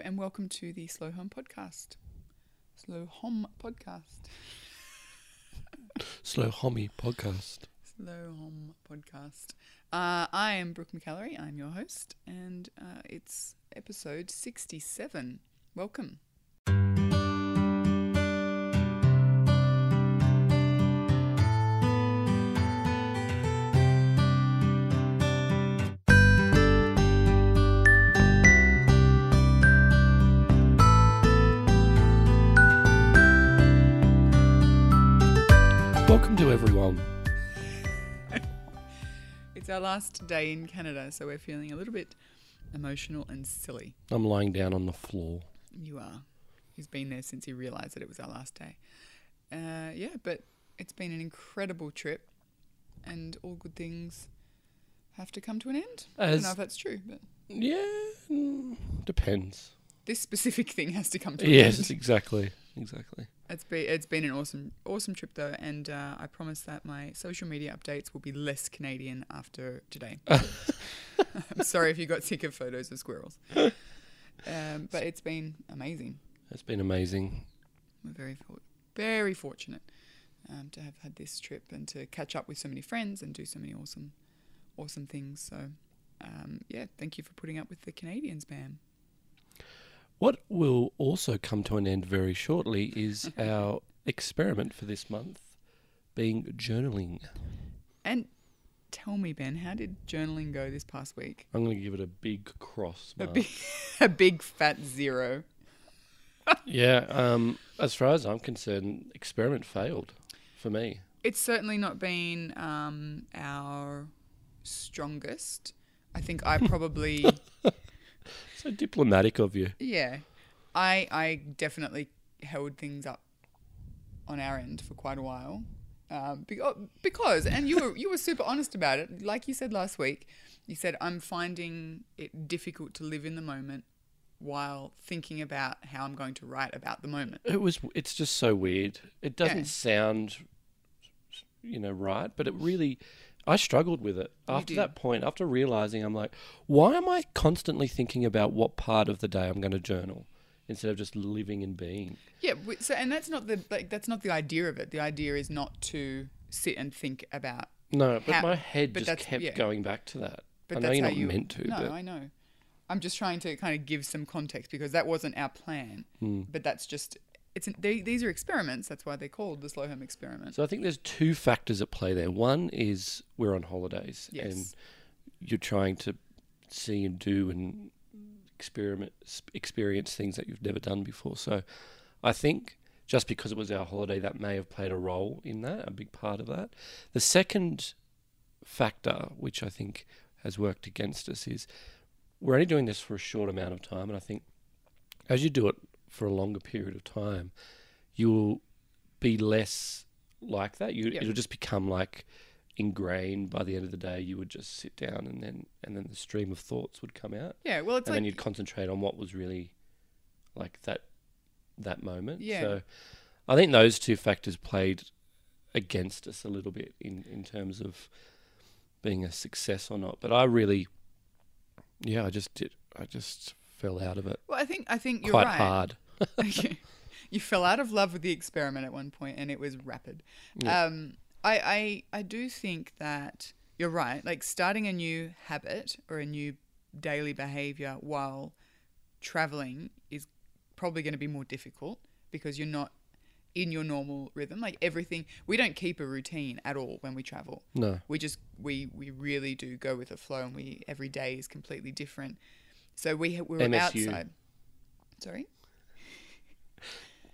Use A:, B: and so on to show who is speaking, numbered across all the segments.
A: and welcome to the Slow Home Podcast. Slow Home Podcast.
B: Slow Homie podcast.
A: Slow Home Podcast. Uh, I am Brooke McAlary. I'm your host, and uh, it's episode 67. Welcome.
B: Welcome
A: our last day in Canada, so we're feeling a little bit emotional and silly.
B: I'm lying down on the floor.
A: You are. He's been there since he realised that it was our last day. Uh, yeah, but it's been an incredible trip, and all good things have to come to an end. I don't know if that's true, but
B: Yeah, mm, depends.
A: this specific thing has to come to an
B: Yes,
A: end.
B: Yes, exactly, exactly.
A: It's been it's been an awesome awesome trip though, and uh, I promise that my social media updates will be less Canadian after today. I'm sorry if you got sick of photos of squirrels, um, but it's been amazing.
B: It's been amazing.
A: We're very for- very fortunate um, to have had this trip and to catch up with so many friends and do so many awesome awesome things. So um, yeah, thank you for putting up with the Canadians, man.
B: Will also come to an end very shortly is our experiment for this month being journaling.
A: And tell me, Ben, how did journaling go this past week?
B: I'm going to give it a big cross
A: A big, a big fat zero.
B: yeah, um, as far as I'm concerned, experiment failed for me.
A: It's certainly not been um, our strongest. I think I probably,
B: So diplomatic of you.
A: yeah, I I definitely held things up on our end for quite a while, um, because, because and you were you were super honest about it. Like you said last week, you said I'm finding it difficult to live in the moment while thinking about how I'm going to write about the moment.
B: It was. It's just so weird. It doesn't
A: Yeah.
B: sound, you know, right. But it really, I struggled with it after that point. After realizing, I'm like, why am I constantly thinking about what part of the day I'm going to journal instead of just living and being?
A: Yeah, so and that's not the like that's not the idea of it. The idea is not to sit and think about.
B: No, but
A: How-
B: my head
A: but
B: just kept
A: yeah.
B: going back to that.
A: But
B: I know
A: that's
B: you're not
A: you
B: meant to,
A: No,
B: but
A: I know. I'm just trying to kind of give some context because that wasn't our plan.
B: Hmm.
A: But that's just it's an, they, these are experiments. That's why they're called the slow home experiment.
B: So I think there's two factors at play there. One is we're on holidays
A: Yes.
B: and you're trying to see and do and experiment experience things that you've never done before. So I think just because it was our holiday that may have played a role in that, a big part of that. The second factor which I think has worked against us is we're only doing this for a short amount of time and I think as you do it for a longer period of time, you'll be less like that. You
A: Yep.
B: it'll just become like ingrained by the end of the day. You would just sit down and then and then the stream of thoughts would come out,
A: yeah, well, it's
B: and then you'd concentrate on what was really like that that moment.
A: Yeah.
B: So I think those two factors played against us a little bit in in terms of being a success or not. But I really, yeah, I just did. I just fell out of it
A: well, I think I think you're
B: quite
A: right.
B: hard.
A: you fell out of love with the experiment at one point and it was rapid.
B: Yeah.
A: Um, I, I, I do think that you're right. Like starting a new habit or a new daily behavior while traveling is probably going to be more difficult because you're not in your normal rhythm. Like everything, we don't keep a routine at all when we travel.
B: No.
A: We just we we really do go with the flow, and we every day is completely different. So we we were
B: MSU.
A: outside. Sorry.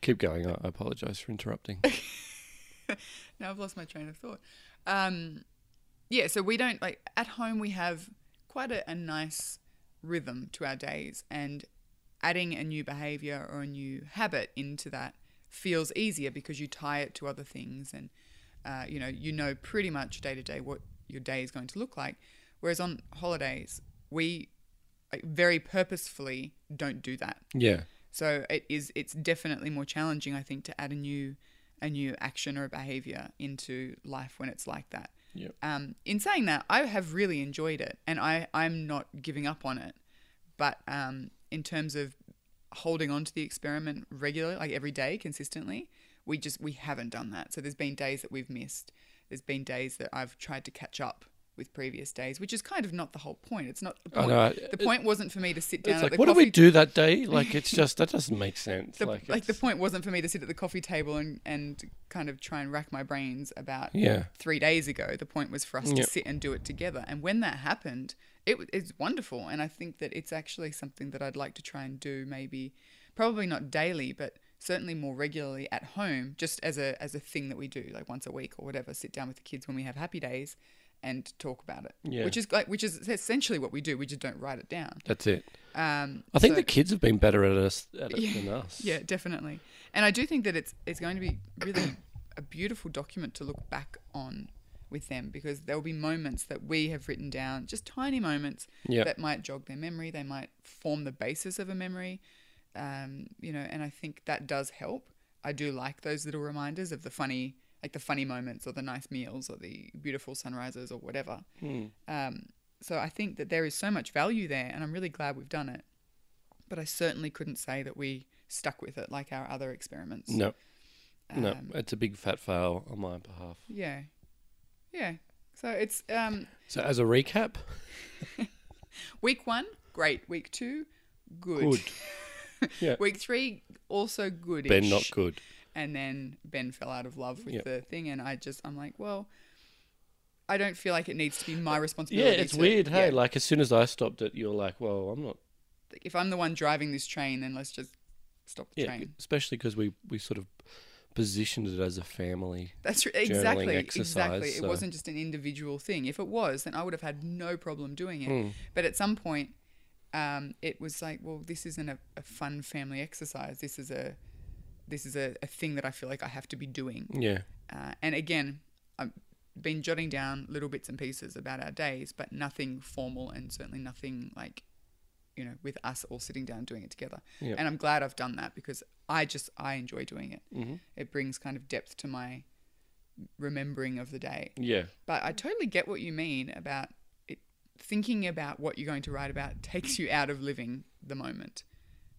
B: Keep going. I I apologise for interrupting.
A: now I've lost my train of thought. Um, yeah, so we don't like at home. We have quite a, a nice rhythm to our days, and adding a new behavior or a new habit into that feels easier because you tie it to other things, and uh, you know you know pretty much day to day what your day is going to look like. Whereas on holidays, we like, very purposefully don't do that.
B: yeah.
A: So it is it's definitely more challenging I think to add a new a new action or a behavior into life when it's like that.
B: Yep.
A: Um, in saying that, I have really enjoyed it and I, I'm not giving up on it. But um, in terms of holding on to the experiment regularly, like every day, consistently. We just we haven't done that. So there's been days that we've missed. There's been days that I've tried to catch up with previous days, which is kind of not the whole point. It's not the point.
B: know.
A: The point wasn't for me to sit down
B: It's like,
A: the
B: what did
A: coffee
B: we do that day? Like, it's just that doesn't make sense.
A: the,
B: like,
A: like, the point wasn't for me to sit at the coffee table and, and kind of try and rack my brains about
B: Yeah.
A: three days ago. The point was for us to sit and do it together. And when that happened, it it's wonderful. And I think that it's actually something that I'd like to try and do maybe, probably not daily, but certainly more regularly at home, just as a as a thing that we do, like once a week or whatever. Sit down with the kids when we have happy days and talk about it.
B: Yeah.
A: Which is like which is essentially what we do. We just don't write it down.
B: That's it.
A: Um,
B: I think
A: so-
B: the kids have been better at us at it
A: Yeah.
B: than us.
A: yeah, definitely. And I do think that it's it's going to be really a beautiful document to look back on with them because there will be moments that we have written down, just tiny moments
B: Yeah.
A: that might jog their memory. They might form the basis of a memory, um, you know. And I think that does help. I do like those little reminders of the funny, like the funny moments or the nice meals or the beautiful sunrises or whatever.
B: Hmm.
A: Um, so I think that there is so much value there, and I'm really glad we've done it. But I certainly couldn't say that we stuck with it like our other experiments.
B: No, no,
A: Um,
B: it's a big fat fail on my behalf.
A: Yeah, yeah. So it's um,
B: So, as a recap,
A: week one, great. Week two, good.
B: good. Yeah.
A: Week three, also good.
B: Ben, not good.
A: And then Ben fell out of love with
B: Yep.
A: the thing, and I just I'm like, well, I don't feel like it needs to be my responsibility.
B: Yeah, it's
A: to-
B: weird. Hey,
A: yeah.
B: like as soon as I stopped it, you're like, well, I'm not.
A: if I'm the one driving this train, then let's just stop the
B: Yeah,
A: train.
B: especially because we we sort of positioned it as a family.
A: That's exactly exactly. It wasn't just an individual thing. If it was, then I would have had no problem doing it.
B: Mm.
A: But at some point, um, it was like, well, this isn't a, a fun family exercise. This is a this is a, a thing that I feel like I have to be doing.
B: Yeah,
A: Uh, and again, I've been jotting down little bits and pieces about our days, but nothing formal and certainly nothing like, you know, with us all sitting down doing it together.
B: Yep.
A: And I'm glad I've done that because I just I enjoy doing it.
B: hmm
A: It brings kind of depth to my remembering of the day.
B: yeah,
A: But I totally get what you mean about it. Thinking about what you're going to write about takes you out of living the moment.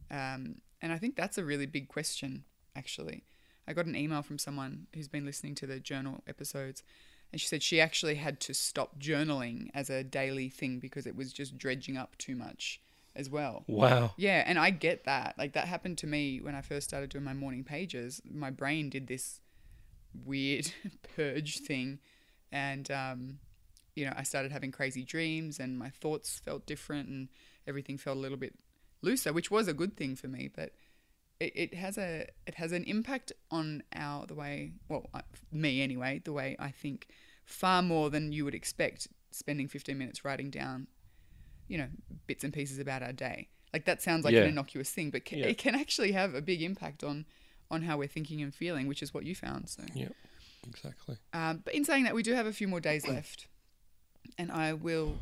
A: Um, and I think that's a really big question, actually. I got an email from someone who's been listening to the journal episodes, and she said she actually had to stop journaling as a daily thing because it was just dredging up too much as well.
B: wow.
A: Yeah, and I get that. Like that happened to me when I first started doing my morning pages. My brain did this weird purge thing, and um, you know, I started having crazy dreams, and my thoughts felt different, and everything felt a little bit looser, which was a good thing for me. But it, it has a it has an impact on our the way well me anyway the way I think far more than you would expect spending 15 minutes writing down you know bits and pieces about our day like that sounds like
B: Yeah.
A: an innocuous thing but ca-
B: Yeah.
A: it can actually have a big impact on on how we're thinking and feeling which is what you found so
B: Yeah, exactly.
A: um, but in saying that we do have a few more days left and I will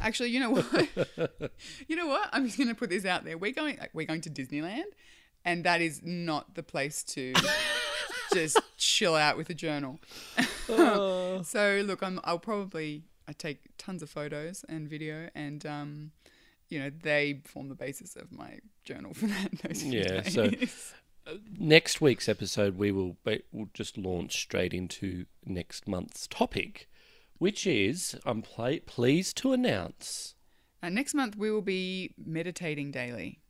A: actually you know what you know what I'm just going to put this out there we're going we're going to Disneyland and that is not the place to just chill out with a journal
B: Uh,
A: so look, I'm I'll probably I take tons of photos and video, and um, you know they form the basis of my journal for that. Those few
B: Yeah, so-
A: days.
B: next week's episode, we will ba- we'll just launch straight into next month's topic, which is I'm pla pleased to announce.
A: uh, next month we will be meditating daily.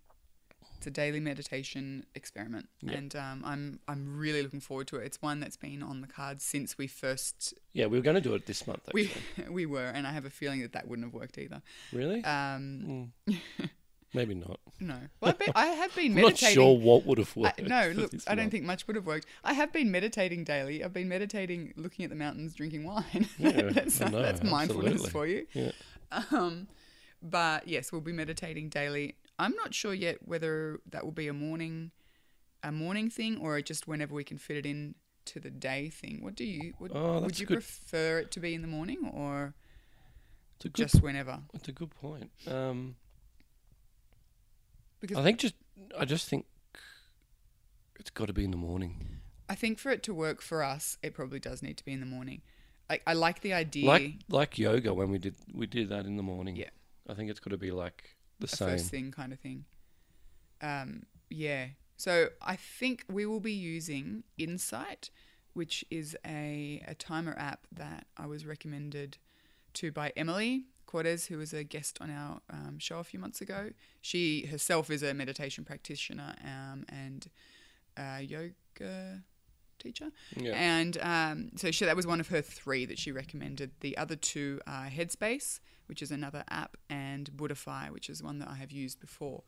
A: It's a daily meditation experiment,
B: Yep.
A: and um, I'm I'm really looking forward to it. It's one that's been on the cards since we first
B: Yeah, we were going to do it this month. Actually.
A: we we were, and I have a feeling that that wouldn't have worked either.
B: really?
A: Um,
B: Mm. Maybe not.
A: no, well, I've been, I have been
B: I'm not
A: meditating.
B: sure what would have
A: I,
B: worked.
A: no, look, I don't
B: month.
A: think much would have worked. I have been meditating daily. I've been meditating, looking at the mountains, drinking wine.
B: Yeah,
A: that's
B: know,
A: that's mindfulness
B: absolutely.
A: for you.
B: Yeah.
A: Um, but yes, we'll be meditating daily. I'm not sure yet whether that will be a morning, a morning thing, or just whenever we can fit it in to the day thing. What do you? Would,
B: Oh,
A: would you
B: good.
A: prefer it to be in the morning or
B: good.
A: just whenever?
B: It's a good point. Um,
A: Because
B: I think just I just think it's got to be in the morning.
A: I think for it to work for us, it probably does need to be in the morning. I, I like the idea.
B: Like like yoga when we did we did that in the morning.
A: Yeah.
B: I think it's got to be like the same.
A: first thing kind of thing. um, yeah. So I think we will be using Insight, which is a, a timer app that I was recommended to by Emily Cortez, who was a guest on our um, show a few months ago. She herself is a meditation practitioner um, and a yoga teacher.
B: Yeah.
A: And um, so she, that was one of her three that she recommended. The other two are Headspace, which is another app, and Buddhify, which is one that I have used before.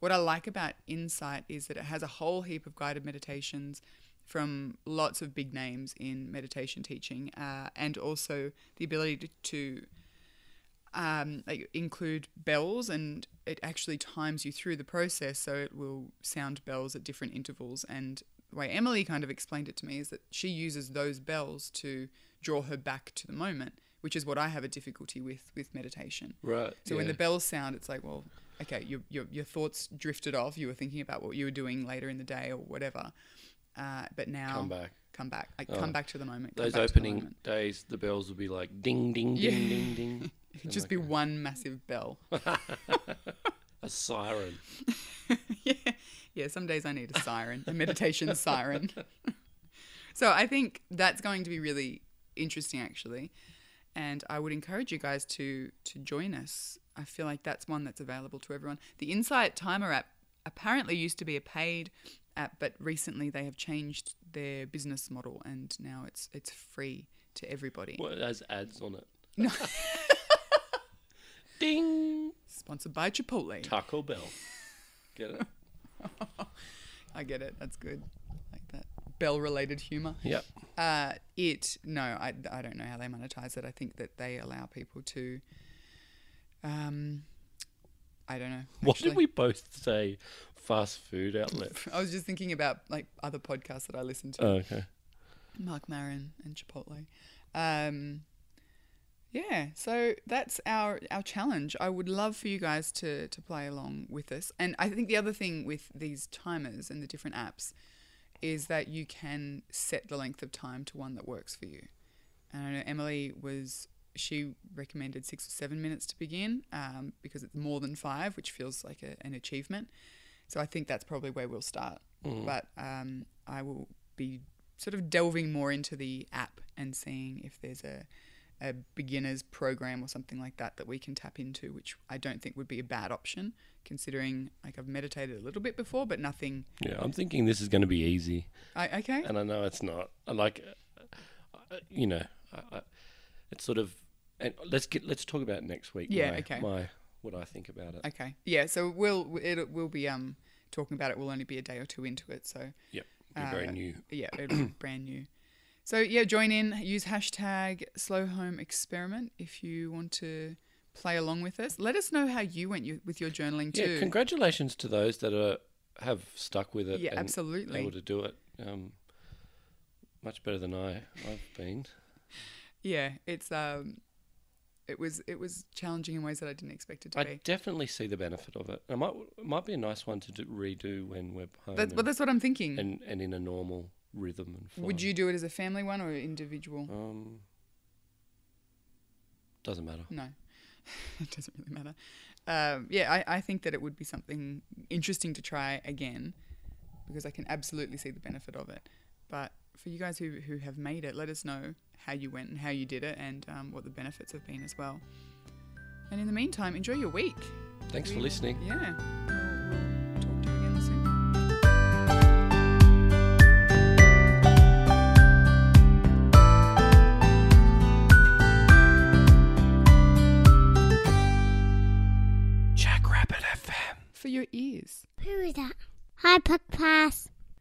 A: What I like about Insight is that it has a whole heap of guided meditations from lots of big names in meditation teaching, uh, and also the ability to, to um, like include bells, and it actually times you through the process, so it will sound bells at different intervals. And way Emily kind of explained it to me is that she uses those bells to draw her back to the moment, which is what I have a difficulty with with meditation.
B: Right.
A: So when the bells sound, it's like, well, okay, your, your, your thoughts drifted off. You were thinking about what you were doing later in the day or whatever. Uh, but now
B: come back.
A: come back, like,
B: Oh.
A: come back to the moment.
B: Those
A: to the
B: opening
A: moment.
B: days, the bells will be like ding, ding,
A: Yeah.
B: ding, ding, ding.
A: It'd just be one massive bell.
B: A siren.
A: yeah. Some days I need a siren, a meditation siren. so I think that's going to be really interesting, actually, and I would encourage you guys to to join us. I feel like that's one that's available to everyone. The Insight Timer app apparently used to be a paid app, but recently they have changed their business model, and now it's it's free to everybody.
B: Well, it has ads on it.
A: No.
B: Ding.
A: Sponsored by Chipotle.
B: Taco Bell. Get it?
A: I get it. That's good. Like that bell related humor.
B: Yep.
A: Uh, it no, I, I don't know how they monetize it. I think that they allow people to. Um, I don't know. Actually.
B: did we both say fast food outlet?
A: I was just thinking about like other podcasts that I listen to,
B: Oh, okay.
A: Marc Maron and Chipotle. Um, yeah, so that's our our challenge. I would love for you guys to to play along with us. And I think the other thing with these timers and the different apps is that you can set the length of time to one that works for you. And I know Emily was she recommended six or seven minutes to begin um, because it's more than five, which feels like a, an achievement. So I think that's probably where we'll start. But um, I will be sort of delving more into the app and seeing if there's a, a beginner's program or something like that that we can tap into, which I don't think would be a bad option, considering like I've meditated a little bit before, but nothing.
B: Yeah, I'm thinking this is going to be easy,
A: I, okay.
B: and I know it's not. I like, uh, uh, you know, I, I, it's sort of. And let's get let's talk about next week.
A: Yeah,
B: my,
A: okay.
B: My what I think about it.
A: Okay. Yeah. So we'll it we'll be um talking about it. We'll only be a day or two into it. So
B: Yep. Be very
A: Uh,
B: new.
A: yeah, it'll be brand new. So yeah, join in. Use hashtag Slow Home Experiment if you want to play along with us. Let us know how you went you, with your journaling too.
B: Yeah, congratulations to those that are have stuck with it.
A: Yeah,
B: and
A: absolutely.
B: Able to do it. Um, much better than I I've been.
A: yeah, it's um, it was it was challenging in ways that I didn't expect it to
B: I
A: be.
B: I definitely see the benefit of it. It might it might be a nice one to do, redo when we're home
A: That's,
B: and,
A: but that's what I'm thinking.
B: and and in a normal rhythm and flow.
A: Would you do it as a family one or individual?
B: Um, doesn't matter.
A: No, it doesn't really matter. Um, yeah, I, I think that it would be something interesting to try again because I can absolutely see the benefit of it. But for you guys who, who have made it, let us know how you went and how you did it and um, what the benefits have been as well. And in the meantime, enjoy your week.
B: Thanks for listening.
A: Yeah.
C: Who is that? Hi, Podcast.